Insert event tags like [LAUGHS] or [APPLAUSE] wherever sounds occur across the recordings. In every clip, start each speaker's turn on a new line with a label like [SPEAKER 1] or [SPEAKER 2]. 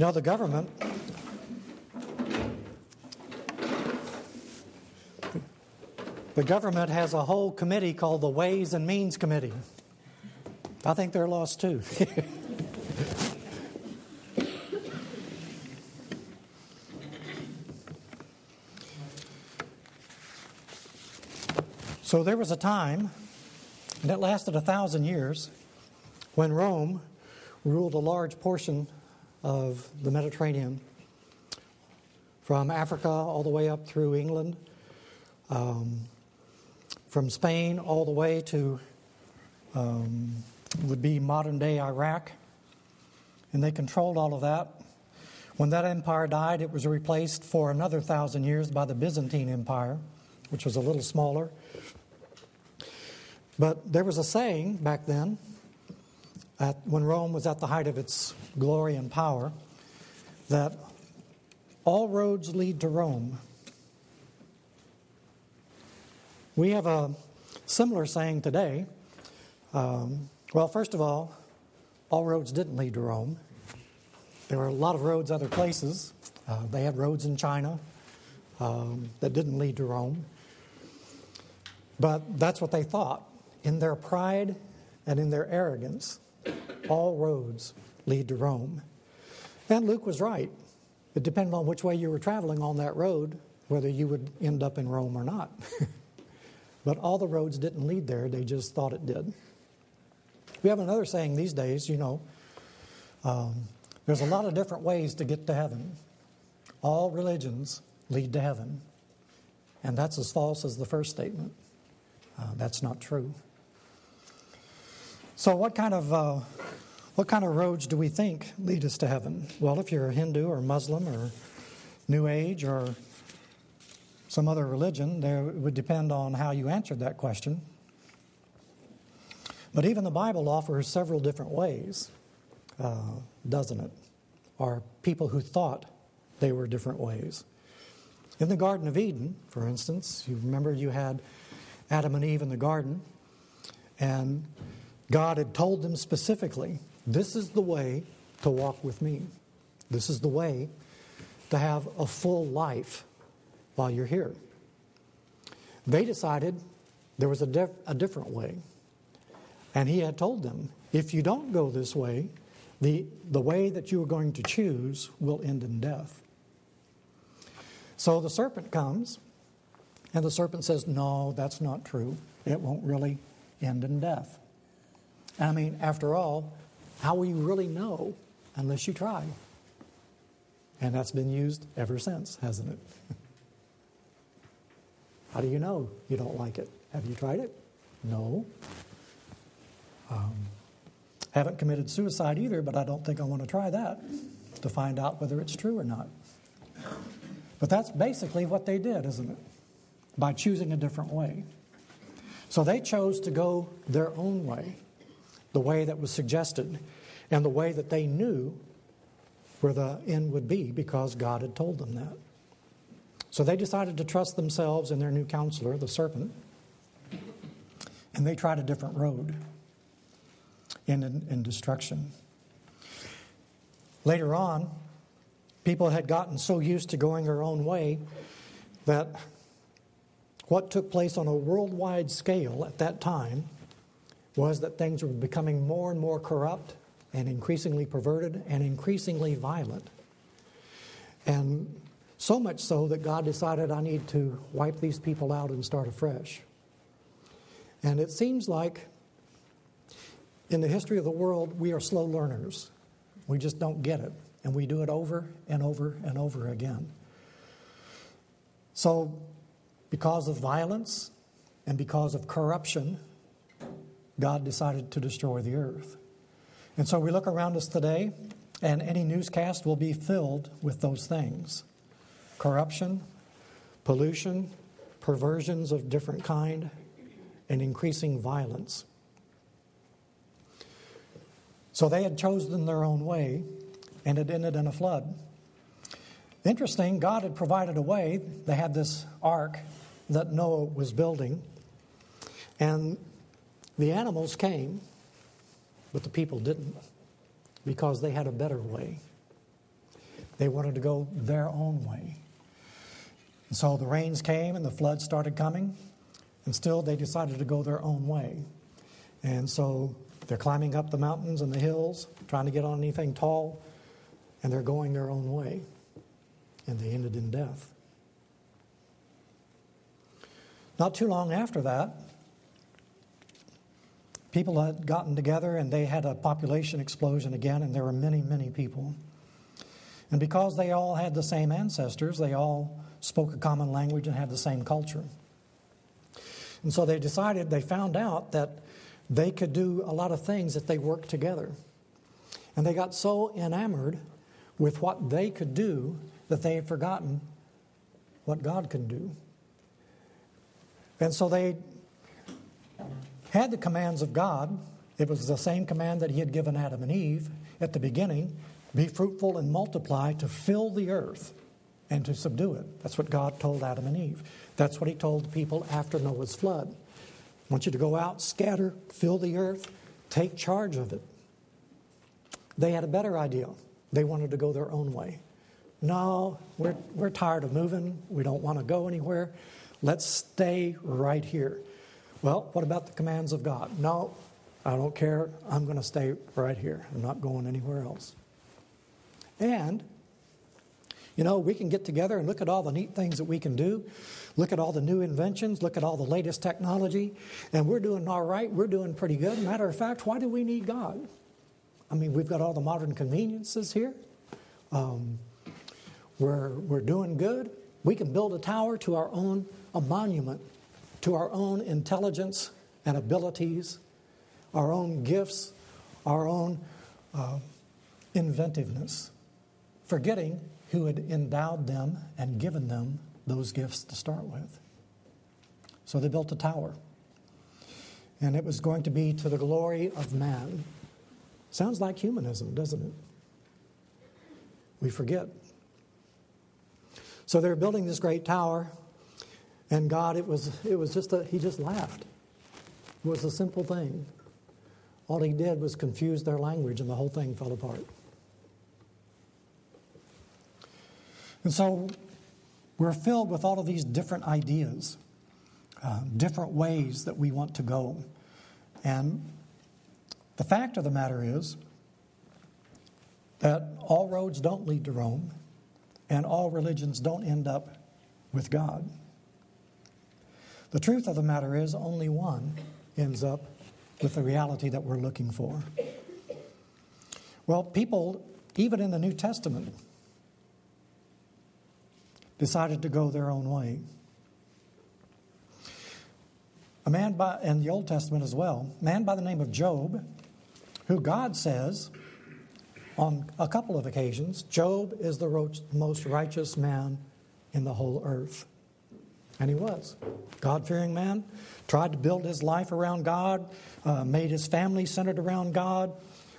[SPEAKER 1] You know, the government the government has a whole committee called the Ways and Means Committee. I think they're lost too. [LAUGHS] so there was a time, and it lasted a thousand years, when Rome ruled a large portion of the Mediterranean, from Africa all the way up through England, um, from Spain all the way to um, would be modern day Iraq, and they controlled all of that. When that empire died, it was replaced for another thousand years by the Byzantine Empire, which was a little smaller. But there was a saying back then at, when Rome was at the height of its glory and power, that all roads lead to Rome. We have a similar saying today. Um, well, first of all, all roads didn't lead to Rome. There were a lot of roads other places. Uh, they had roads in China um, that didn't lead to Rome. But that's what they thought. In their pride and in their arrogance, all roads lead to Rome. And Luke was right. It depended on which way you were traveling on that road, whether you would end up in Rome or not. [LAUGHS] but all the roads didn't lead there, they just thought it did. We have another saying these days, you know, um, there's a lot of different ways to get to heaven. All religions lead to heaven. And that's as false as the first statement. Uh, that's not true. So, what kind of uh, what kind of roads do we think lead us to heaven? Well, if you're a Hindu or Muslim or New Age or some other religion, there would depend on how you answered that question. But even the Bible offers several different ways, uh, doesn't it? Or people who thought they were different ways. In the Garden of Eden, for instance, you remember you had Adam and Eve in the garden, and God had told them specifically, this is the way to walk with me. This is the way to have a full life while you're here. They decided there was a, a different way. And he had told them, if you don't go this way, the, the way that you are going to choose will end in death. So the serpent comes, and the serpent says, No, that's not true. It won't really end in death. I mean, after all, how will you really know unless you try? And that's been used ever since, hasn't it? [LAUGHS] how do you know you don't like it? Have you tried it? No. Um, haven't committed suicide either, but I don't think I want to try that to find out whether it's true or not. But that's basically what they did, isn't it? By choosing a different way. So they chose to go their own way the way that was suggested and the way that they knew where the end would be because God had told them that. So they decided to trust themselves and their new counselor, the serpent, and they tried a different road in, in, in destruction. Later on, people had gotten so used to going their own way that what took place on a worldwide scale at that time was that things were becoming more and more corrupt and increasingly perverted and increasingly violent. And so much so that God decided I need to wipe these people out and start afresh. And it seems like in the history of the world, we are slow learners. We just don't get it. And we do it over and over and over again. So, because of violence and because of corruption, God decided to destroy the earth. And so we look around us today, and any newscast will be filled with those things corruption, pollution, perversions of different kind, and increasing violence. So they had chosen their own way, and it ended in a flood. Interesting, God had provided a way. They had this ark that Noah was building, and the animals came, but the people didn't because they had a better way. They wanted to go their own way. And so the rains came and the floods started coming, and still they decided to go their own way. And so they're climbing up the mountains and the hills, trying to get on anything tall, and they're going their own way. And they ended in death. Not too long after that, people had gotten together and they had a population explosion again, and there were many, many people. And because they all had the same ancestors, they all spoke a common language and had the same culture. And so they decided, they found out that they could do a lot of things if they worked together. And they got so enamored with what they could do that they had forgotten what God could do. And so they had the commands of God. It was the same command that He had given Adam and Eve at the beginning be fruitful and multiply to fill the earth and to subdue it. That's what God told Adam and Eve. That's what He told the people after Noah's flood. I want you to go out, scatter, fill the earth, take charge of it. They had a better idea. They wanted to go their own way. No, we're, we're tired of moving. We don't want to go anywhere. Let's stay right here. Well, what about the commands of God? No, I don't care. I'm going to stay right here. I'm not going anywhere else. And, you know, we can get together and look at all the neat things that we can do, look at all the new inventions, look at all the latest technology, and we're doing all right. We're doing pretty good. Matter of fact, why do we need God? I mean, we've got all the modern conveniences here. Um, we're, we're doing good. We can build a tower to our own, a monument to our own intelligence and abilities, our own gifts, our own uh, inventiveness, forgetting who had endowed them and given them those gifts to start with. So they built a tower. And it was going to be to the glory of man. Sounds like humanism, doesn't it? We forget. So they're building this great tower, and God, it was, it was just a, he just laughed. It was a simple thing. All he did was confuse their language, and the whole thing fell apart. And so we're filled with all of these different ideas, uh, different ways that we want to go. And the fact of the matter is that all roads don't lead to Rome, and all religions don't end up with God. The truth of the matter is, only one ends up with the reality that we're looking for. Well, people, even in the New Testament, decided to go their own way. A man by, in the Old Testament as well, man by the name of Job, who God says on a couple of occasions, Job is the most righteous man in the whole earth. And he was. A God fearing man, tried to build his life around God, uh, made his family centered around God,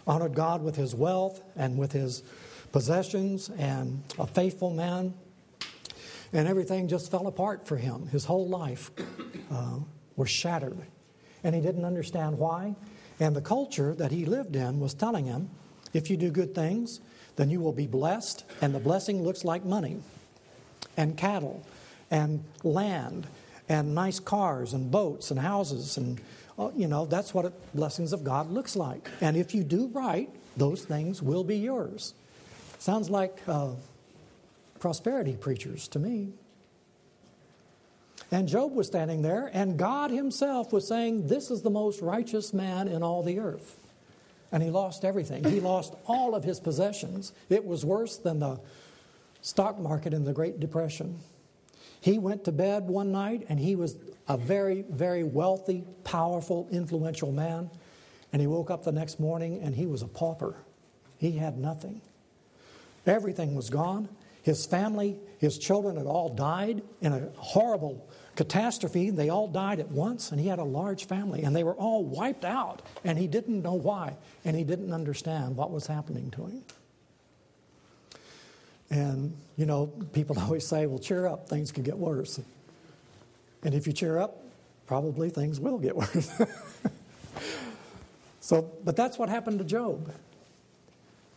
[SPEAKER 1] honored God with his wealth and with his possessions, and a faithful man. And everything just fell apart for him. His whole life uh, was shattered. And he didn't understand why. And the culture that he lived in was telling him if you do good things, then you will be blessed, and the blessing looks like money and cattle and land and nice cars and boats and houses and uh, you know that's what it, blessings of god looks like. And if you do right those things will be yours. Sounds like uh, prosperity preachers to me. And job was standing there and god himself was saying this is the most righteous man in all the earth. And he lost everything. He lost all of his possessions. It was worse than the stock market in the great depression he went to bed one night and he was a very, very wealthy, powerful, influential man. And he woke up the next morning and he was a pauper. He had nothing. Everything was gone. His family, his children had all died in a horrible catastrophe. They all died at once, and he had a large family, and they were all wiped out, and he didn't know why, and he didn't understand what was happening to him. And, you know, people [LAUGHS] always say, well, cheer up, things could get worse. And if you cheer up, probably things will get [LAUGHS] worse. so, but that's what happened to Job.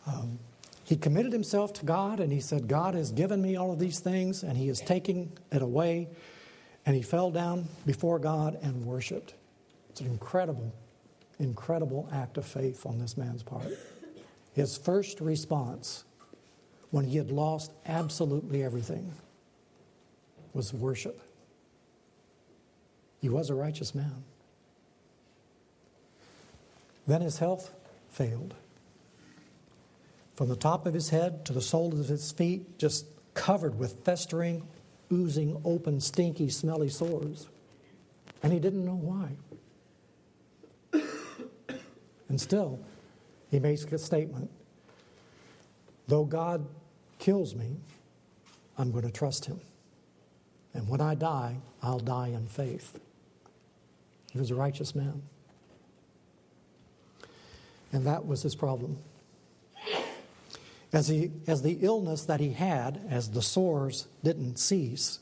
[SPEAKER 1] Um, he committed himself to God and he said, God has given me all of these things and he is taking it away. And he fell down before God and worshiped. It's an incredible, incredible act of faith on this man's part. His first response when he had lost absolutely everything was worship. He was a righteous man. Then his health failed. From the top of his head to the soles of his feet, just covered with festering, oozing, open, stinky, smelly sores. And he didn't know why. and still, he makes a statement Though God kills me, I'm going to trust him. And when I die, I'll die in faith. He was a righteous man. And that was his problem. As, he, as the illness that he had, as the sores didn't cease,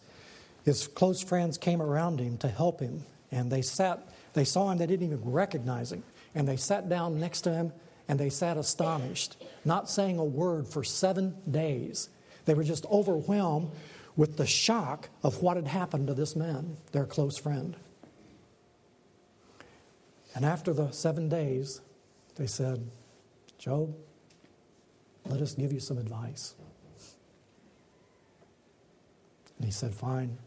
[SPEAKER 1] his close friends came around him to help him. And they sat, they saw him, they didn't even recognize him. And they sat down next to him and they sat astonished, not saying a word for seven days. They were just overwhelmed with the shock of what had happened to this man, their close friend. And after the seven days, they said, Job, let us give you some advice. And he said, Fine.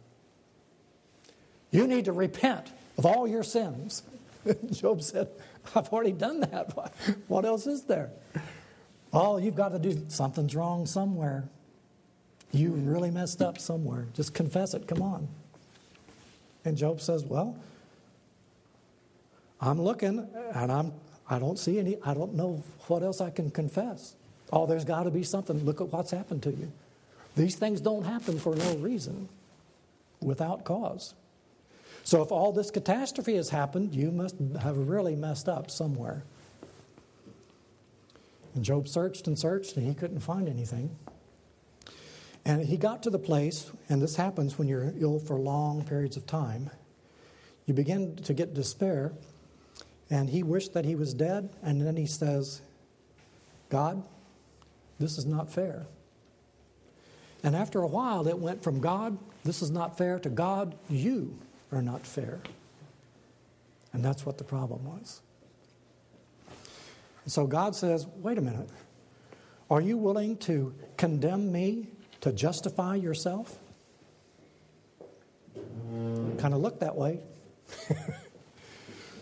[SPEAKER 1] You need to repent of all your sins. [LAUGHS] Job said, [LAUGHS] I've already done that. [LAUGHS] What else is there? Oh, you've got to do something's wrong somewhere. You really messed up somewhere. Just confess it. Come on. And Job says, Well, I'm looking and I'm I don't see any, I don't know what else I can confess. Oh, there's got to be something. Look at what's happened to you. These things don't happen for no reason, without cause. So if all this catastrophe has happened, you must have really messed up somewhere. And Job searched and searched, and he couldn't find anything. And he got to the place, and this happens when you're ill for long periods of time, you begin to get despair, and he wished that he was dead, and then he says, God, this is not fair. And after a while, it went from God, this is not fair, to God, you are not fair. And that's what the problem was. And so God says, wait a minute. Are you willing to condemn me to justify yourself? Kind of looked that way. [LAUGHS]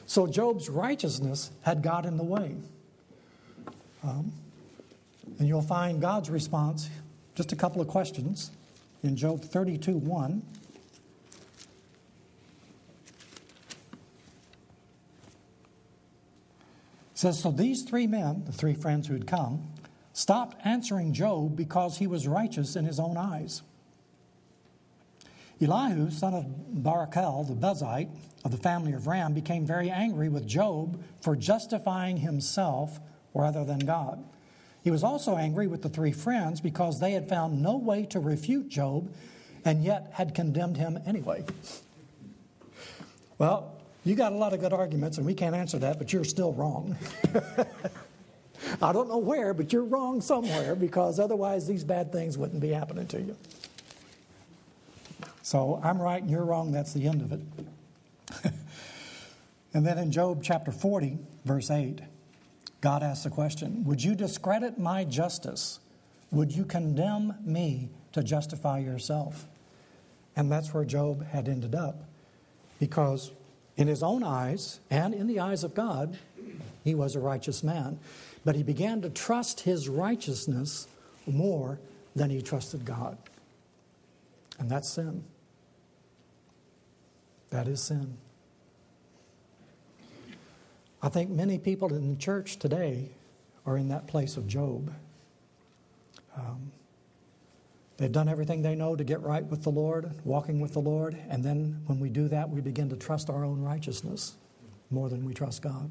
[SPEAKER 1] so Job's righteousness had got in the way. Um, and you'll find God's response, just a couple of questions, in Job 32 1. Says, So these three men, the three friends who had come, stopped answering Job because he was righteous in his own eyes. Elihu, son of Barachel, the Buzite of the family of Ram, became very angry with Job for justifying himself rather than God. He was also angry with the three friends because they had found no way to refute Job and yet had condemned him anyway. Well, you got a lot of good arguments, and we can't answer that, but you're still wrong. [LAUGHS] I don't know where, but you're wrong somewhere because otherwise these bad things wouldn't be happening to you. So I'm right and you're wrong. That's the end of it. [LAUGHS] and then in Job chapter 40, verse 8, God asks the question Would you discredit my justice? Would you condemn me to justify yourself? And that's where Job had ended up because in his own eyes and in the eyes of God, he was a righteous man. But he began to trust his righteousness more than he trusted God. And that's sin. That is sin. I think many people in the church today are in that place of Job. Um, They've done everything they know to get right with the Lord, walking with the Lord, and then when we do that, we begin to trust our own righteousness more than we trust God.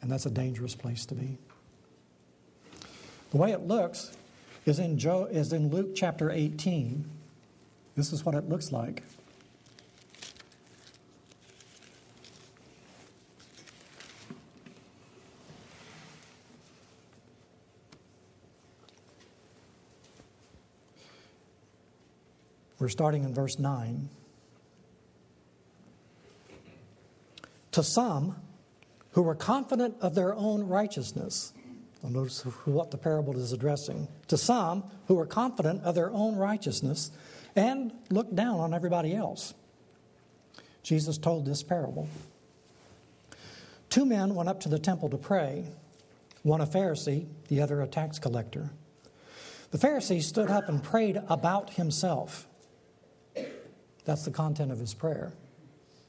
[SPEAKER 1] And that's a dangerous place to be. The way it looks is in, Joe, is in Luke chapter 18. This is what it looks like. We're starting in verse 9. To some who were confident of their own righteousness, notice what the parable is addressing. To some who were confident of their own righteousness and looked down on everybody else, Jesus told this parable. Two men went up to the temple to pray, one a Pharisee, the other a tax collector. The Pharisee stood up and prayed about himself. That's the content of his prayer.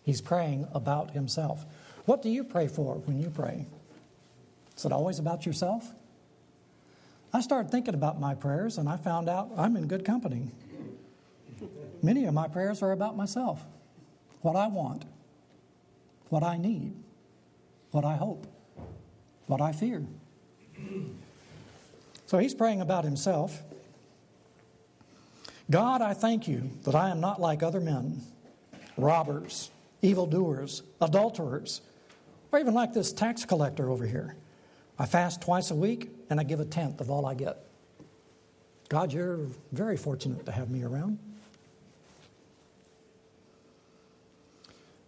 [SPEAKER 1] He's praying about himself. What do you pray for when you pray? Is it always about yourself? I started thinking about my prayers and I found out I'm in good company. Many of my prayers are about myself, what I want, what I need, what I hope, what I fear. So he's praying about himself. God, I thank you that I am not like other men, robbers, evildoers, adulterers, or even like this tax collector over here. I fast twice a week and I give a tenth of all I get. God, you're very fortunate to have me around.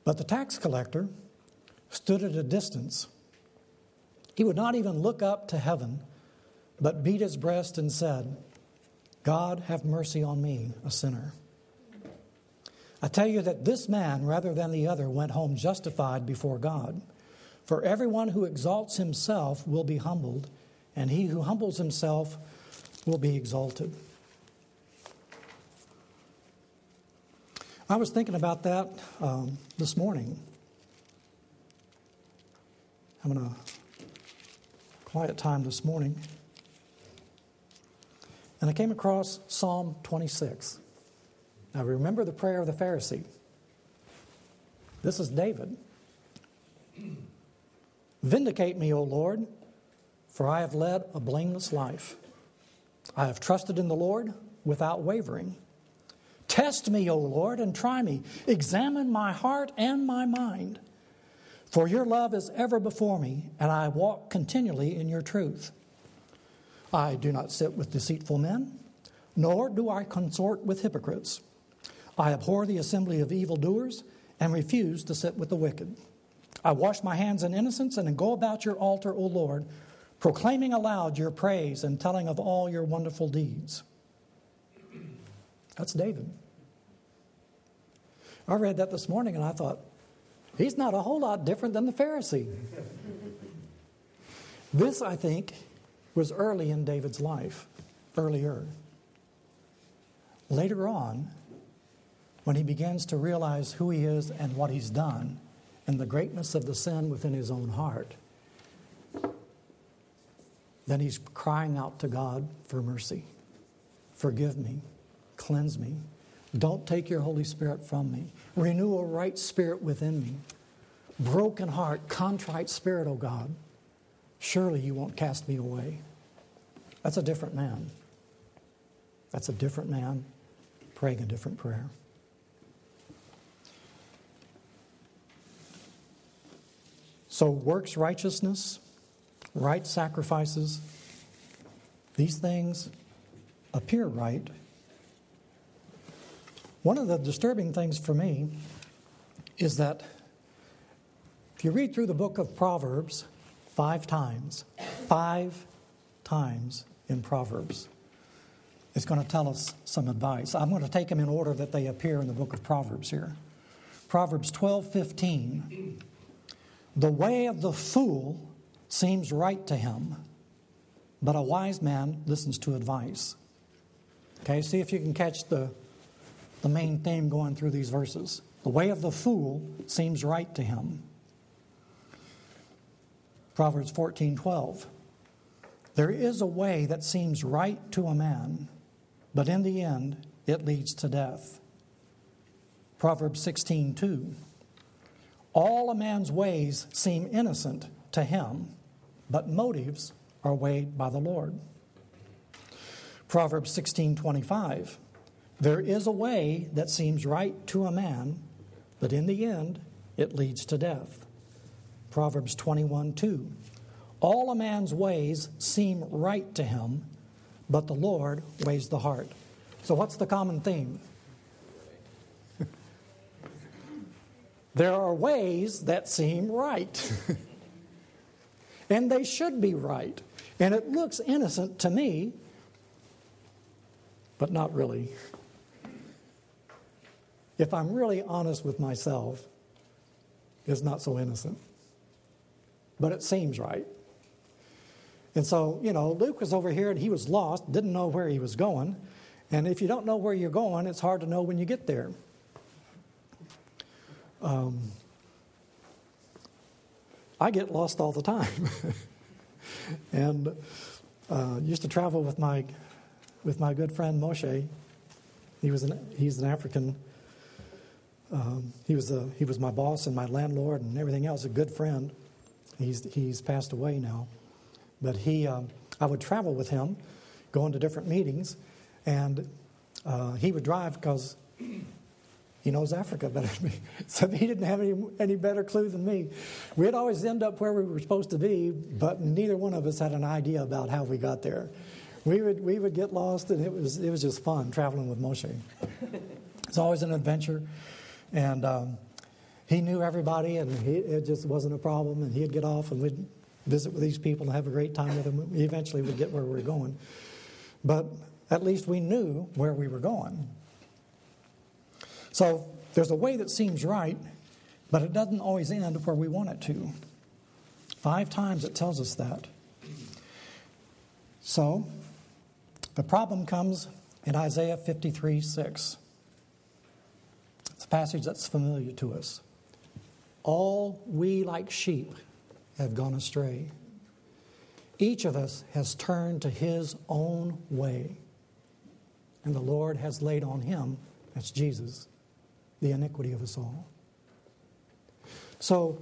[SPEAKER 1] But the tax collector stood at a distance. He would not even look up to heaven, but beat his breast and said, God, have mercy on me, a sinner. I tell you that this man, rather than the other, went home justified before God. For everyone who exalts himself will be humbled, and he who humbles himself will be exalted. I was thinking about that um, this morning. I'm in a quiet time this morning. And I came across Psalm 26. Now remember the prayer of the Pharisee. This is David. Vindicate me, O Lord, for I have led a blameless life. I have trusted in the Lord without wavering. Test me, O Lord, and try me. Examine my heart and my mind. For your love is ever before me, and I walk continually in your truth. I do not sit with deceitful men, nor do I consort with hypocrites. I abhor the assembly of evildoers and refuse to sit with the wicked. I wash my hands in innocence and go about your altar, O Lord, proclaiming aloud your praise and telling of all your wonderful deeds. That's David. I read that this morning and I thought, he's not a whole lot different than the Pharisee. [LAUGHS] this, I think, was early in David's life, earlier. Later on, when he begins to realize who he is and what he's done, and the greatness of the sin within his own heart, then he's crying out to God for mercy. Forgive me, cleanse me. Don't take your Holy Spirit from me. Renew a right spirit within me. Broken heart, contrite spirit, O God. Surely you won't cast me away. That's a different man. That's a different man praying a different prayer. So, works righteousness, right sacrifices, these things appear right. One of the disturbing things for me is that if you read through the book of Proverbs five times, five times in Proverbs. It's going to tell us some advice. I'm going to take them in order that they appear in the book of Proverbs here. Proverbs 12 15. The way of the fool seems right to him, but a wise man listens to advice. Okay, see if you can catch the, the main theme going through these verses. The way of the fool seems right to him. Proverbs 14 12. There is a way that seems right to a man, but in the end it leads to death. Proverbs 16 2. All a man's ways seem innocent to him, but motives are weighed by the Lord. Proverbs 16:25 There is a way that seems right to a man, but in the end it leads to death. Proverbs 21:2 all a man's ways seem right to him, but the Lord weighs the heart. So, what's the common theme? [LAUGHS] there are ways that seem right, [LAUGHS] and they should be right. And it looks innocent to me, but not really. If I'm really honest with myself, it's not so innocent, but it seems right. And so, you know, Luke was over here and he was lost, didn't know where he was going. And if you don't know where you're going, it's hard to know when you get there. Um, I get lost all the time. [LAUGHS] and uh, used to travel with my, with my good friend Moshe. He was an, he's an African. Um, he, was a, he was my boss and my landlord and everything else, a good friend. He's, he's passed away now. But he, um, I would travel with him, going to different meetings, and uh, he would drive because he knows Africa better than me. [LAUGHS] So he didn't have any, any better clue than me. We'd always end up where we were supposed to be, but neither one of us had an idea about how we got there. We would, we would get lost, and it was, it was just fun traveling with Moshe. It's always an adventure. And um, he knew everybody, and he, it just wasn't a problem. And he'd get off, and we'd visit with these people and have a great time with them. Eventually, we'd get where we were going. But at least we knew where we were going. So there's a way that seems right, but it doesn't always end where we want it to. Five times it tells us that. So the problem comes in Isaiah 53 6. It's a passage that's familiar to us. All we like sheep have gone astray. Each of us has turned to his own way, and the Lord has laid on him, that's Jesus, the iniquity of us all. So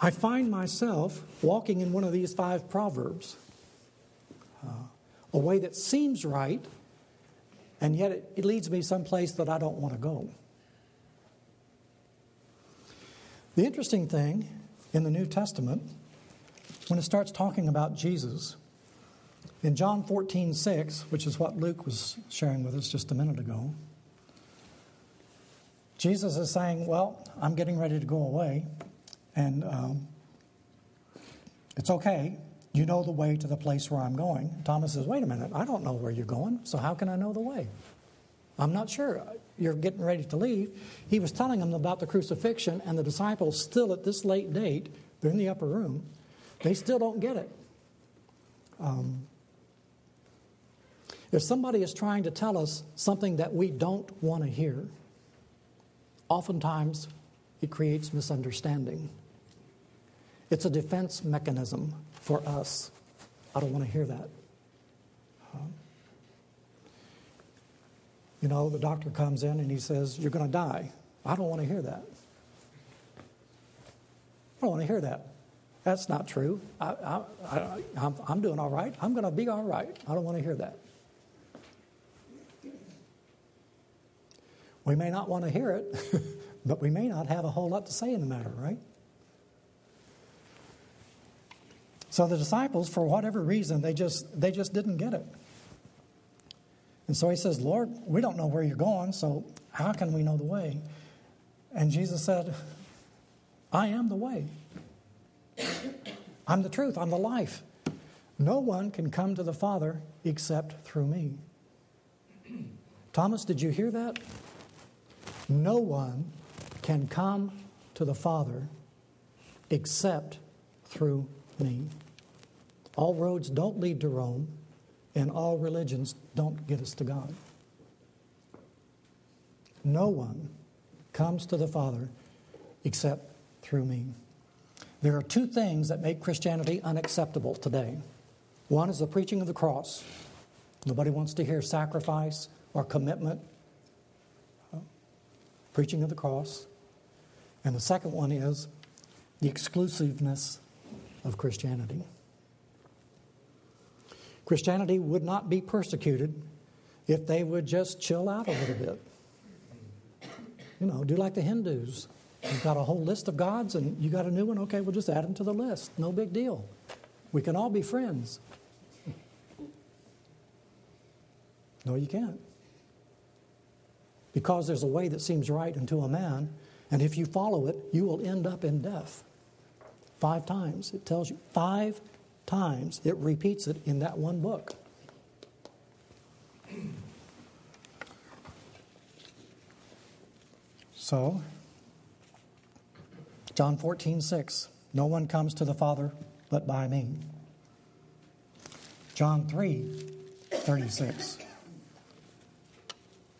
[SPEAKER 1] I find myself walking in one of these five proverbs, uh, a way that seems right, and yet it, it leads me someplace that I don't want to go. The interesting thing in the New Testament, when it starts talking about Jesus, in John 14, 6, which is what Luke was sharing with us just a minute ago, Jesus is saying, Well, I'm getting ready to go away, and um, it's okay. You know the way to the place where I'm going. Thomas says, Wait a minute, I don't know where you're going, so how can I know the way? I'm not sure. You're getting ready to leave. He was telling them about the crucifixion, and the disciples, still at this late date, they're in the upper room, they still don't get it. Um, if somebody is trying to tell us something that we don't want to hear, oftentimes it creates misunderstanding. It's a defense mechanism for us. I don't want to hear that. You know, the doctor comes in and he says, You're going to die. I don't want to hear that. I don't want to hear that. That's not true. I, am doing all right. I'm going to be all right. I don't want to hear that. We may not want to hear it, [LAUGHS] but we may not have a whole lot to say in the matter, right? So the disciples, for whatever reason, they just they just didn't get it. And so he says, Lord, we don't know where you're going, so how can we know the way? And Jesus said, I am the way. I'm the truth. I'm the life. No one can come to the Father except through me. Thomas, did you hear that? No one can come to the Father except through me. All roads don't lead to Rome, and all religions don't get us to God. No one comes to the Father except through me. There are two things that make Christianity unacceptable today. One is the preaching of the cross. Nobody wants to hear sacrifice or commitment uh, preaching of the cross. And the second one is the exclusiveness of Christianity. Christianity would not be persecuted if they would just chill out a little bit. You know, do like the Hindus. You've got a whole list of gods and you got a new one, okay, we'll just add them to the list. No big deal. We can all be friends. No, you can't because there's a way that seems right unto a man, And if you follow it, you will end up in death. Five times. It tells you. Five times. It repeats it in that one book. So, John 14, 6. No one comes to the Father but by me. John 3, 36.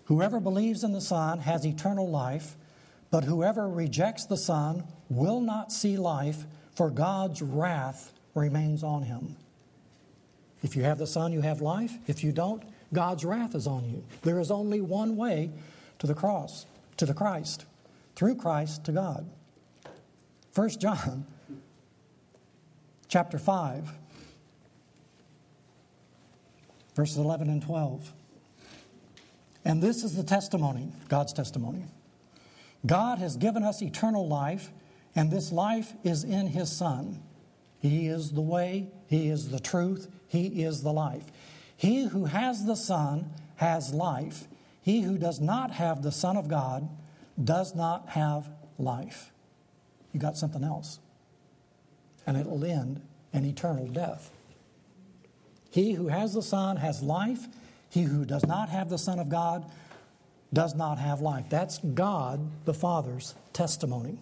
[SPEAKER 1] Whoever believes in the Son has eternal life, but whoever rejects the Son will not see life, for God's wrath remains on him. If you have the Son, you have life. If you don't, God's wrath is on you. There is only one way to the cross, to the Christ, through Christ to God. 1 John chapter 5 verses 11 and 12. And this is the testimony, God's testimony. God has given us eternal life, and this life is in His Son. He is the way, He is the truth, He is the life. He who has the Son has life. He who does not have the Son of God does not have life. You got something else. And it'll end in eternal death. He who has the Son has life. He who does not have the Son of God does not have life. That's God the Father's testimony.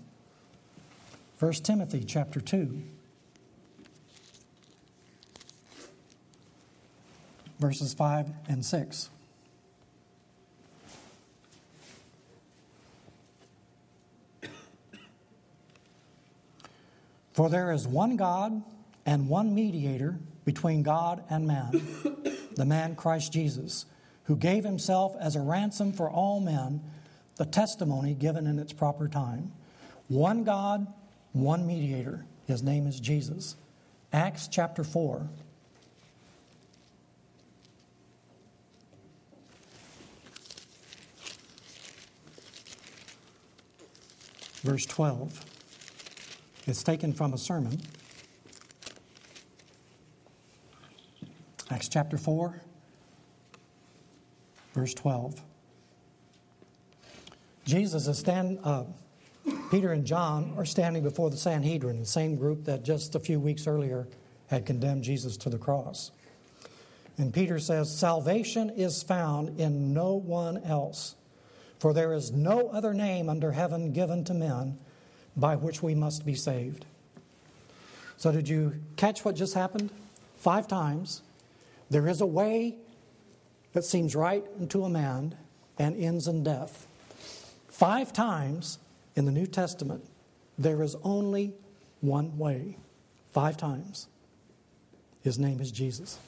[SPEAKER 1] 1 Timothy chapter 2. Verses 5 and 6. For there is one God and one mediator between God and man, the man Christ Jesus, who gave himself as a ransom for all men, the testimony given in its proper time. One God, one mediator. His name is Jesus. Acts chapter 4. Verse 12. It's taken from a sermon. Acts chapter 4, verse 12. Jesus is stand. Uh, Peter and John are standing before the Sanhedrin, the same group that just a few weeks earlier had condemned Jesus to the cross. And Peter says, Salvation is found in no one else, for there is no other name under heaven given to men by which we must be saved. So, did you catch what just happened? Five times there is a way that seems right unto a man and ends in death. Five times in the New Testament, there is only one way. Five times. His name is Jesus.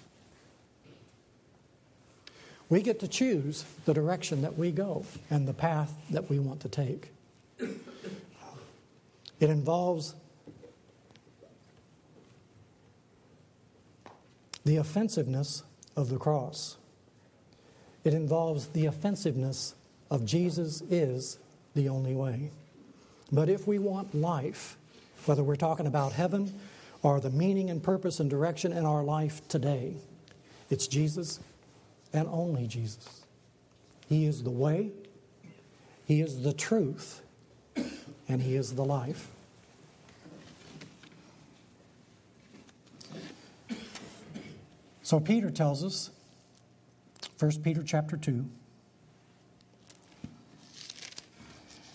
[SPEAKER 1] We get to choose the direction that we go and the path that we want to take. It involves the offensiveness of the cross. It involves the offensiveness of Jesus is the only way. But if we want life, whether we're talking about heaven or the meaning and purpose and direction in our life today, it's Jesus and only Jesus. He is the way, He is the truth, and He is the life. So Peter tells us, 1 Peter chapter 2,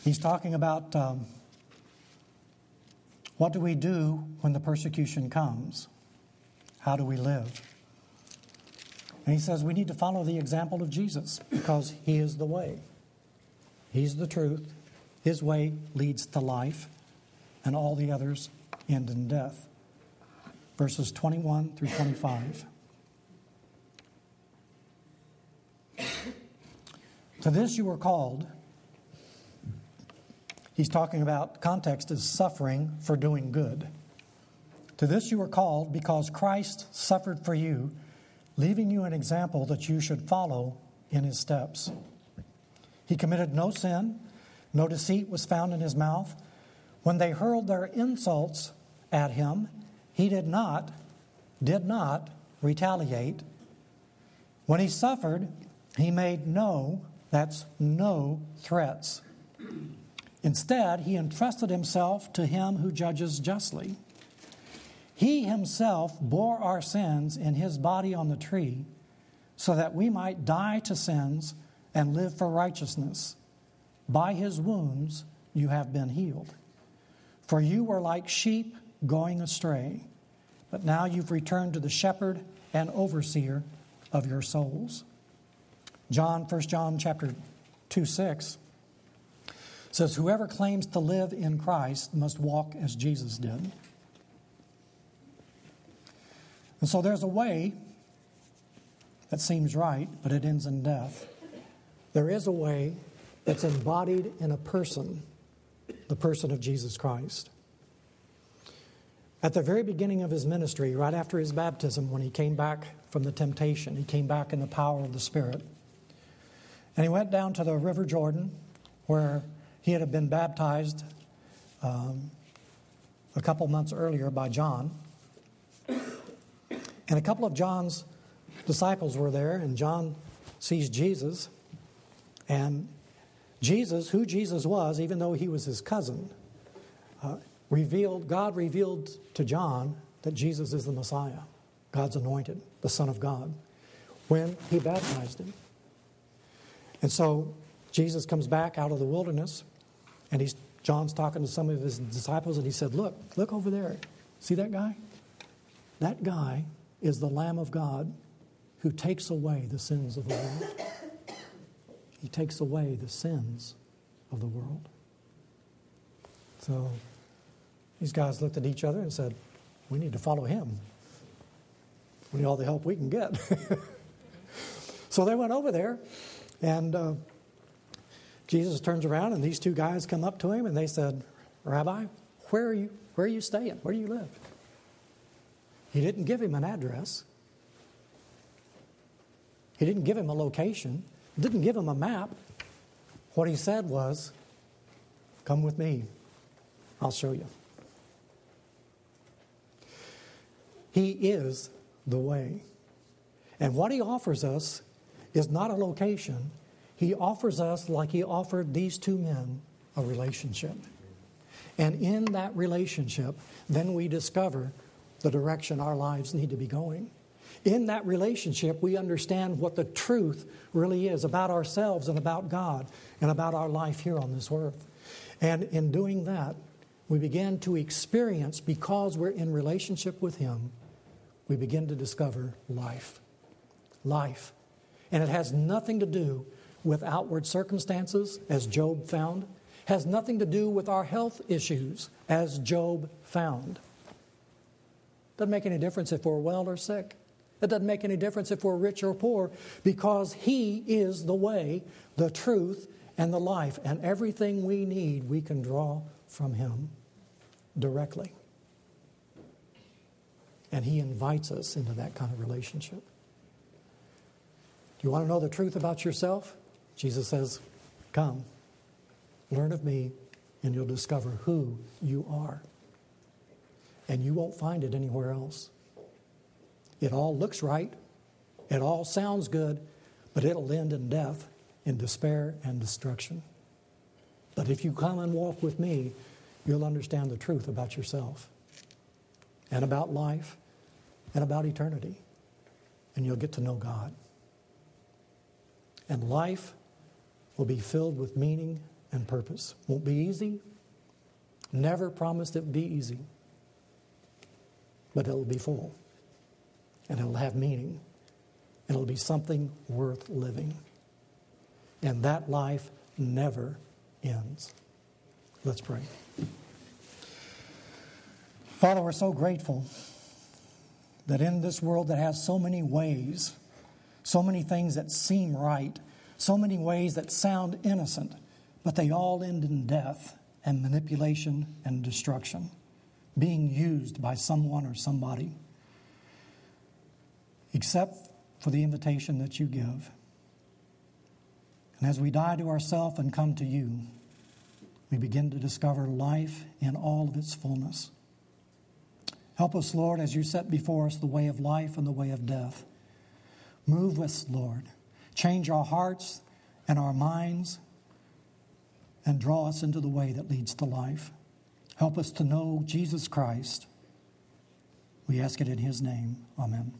[SPEAKER 1] he's talking about um, what do we do when the persecution comes? How do we live? And he says we need to follow the example of Jesus because he is the way. He's the truth. His way leads to life, and all the others end in death. Verses 21 through 25. To this you were called. He's talking about context is suffering for doing good. To this you were called because Christ suffered for you, leaving you an example that you should follow in his steps. He committed no sin, no deceit was found in his mouth. When they hurled their insults at him, he did not, did not retaliate. When he suffered, he made no that's no threats. Instead, he entrusted himself to him who judges justly. He himself bore our sins in his body on the tree so that we might die to sins and live for righteousness. By his wounds you have been healed. For you were like sheep going astray, but now you've returned to the shepherd and overseer of your souls. John, 1 John chapter 2 6 says, Whoever claims to live in Christ must walk as Jesus did. And so there's a way that seems right, but it ends in death. There is a way that's embodied in a person, the person of Jesus Christ. At the very beginning of his ministry, right after his baptism, when he came back from the temptation, he came back in the power of the Spirit. And he went down to the River Jordan, where he had been baptized um, a couple months earlier by John. And a couple of John's disciples were there, and John sees Jesus. And Jesus, who Jesus was, even though he was his cousin, uh, revealed, God revealed to John that Jesus is the Messiah, God's anointed, the Son of God, when he baptized him. And so Jesus comes back out of the wilderness, and he's John's talking to some of his disciples, and he said, Look, look over there. See that guy? That guy is the Lamb of God who takes away the sins of the world. He takes away the sins of the world. So these guys looked at each other and said, We need to follow him. We need all the help we can get. [LAUGHS] so they went over there, and uh, Jesus turns around, and these two guys come up to him and they said, Rabbi, where are you? Where are you staying? Where do you live? He didn't give him an address. He didn't give him a location, didn't give him a map. What he said was, Come with me, I'll show you. He is the way. And what he offers us is not a location, he offers us, like he offered these two men, a relationship. And in that relationship, then we discover the direction our lives need to be going. In that relationship, we understand what the truth really is about ourselves and about God and about our life here on this earth. And in doing that, we begin to experience, because we're in relationship with Him, we begin to discover life. Life. And it has nothing to do with outward circumstances, as Job found, has nothing to do with our health issues, as Job found. Doesn't make any difference if we're well or sick. It doesn't make any difference if we're rich or poor because He is the way, the truth, and the life. And everything we need, we can draw from Him directly. And He invites us into that kind of relationship. Do you want to know the truth about yourself? Jesus says, Come, learn of me, and you'll discover who you are and you won't find it anywhere else. It all looks right, it all sounds good, but it'll end in death, in despair and destruction. But if you come and walk with me, you'll understand the truth about yourself and about life and about eternity, and you'll get to know God. And life will be filled with meaning and purpose. Won't be easy. Never promised it would be easy but it'll be full and it'll have meaning. It'll be something worth living. And that life never ends. Let's pray. Father, we're so grateful that in this world that has so many ways, so many things that seem right, so many ways that sound innocent, but they all end in death and manipulation and destruction being used by someone or somebody, except for the invitation that you give. And as we die to ourselves and come to you, we begin to discover life in all of its fullness. Help us, Lord, as you set before us the way of life and the way of death. Move us, Lord. Change our hearts and our minds and draw us into the way that leads to life. Help us to know Jesus Christ. We ask it in his name. Amen.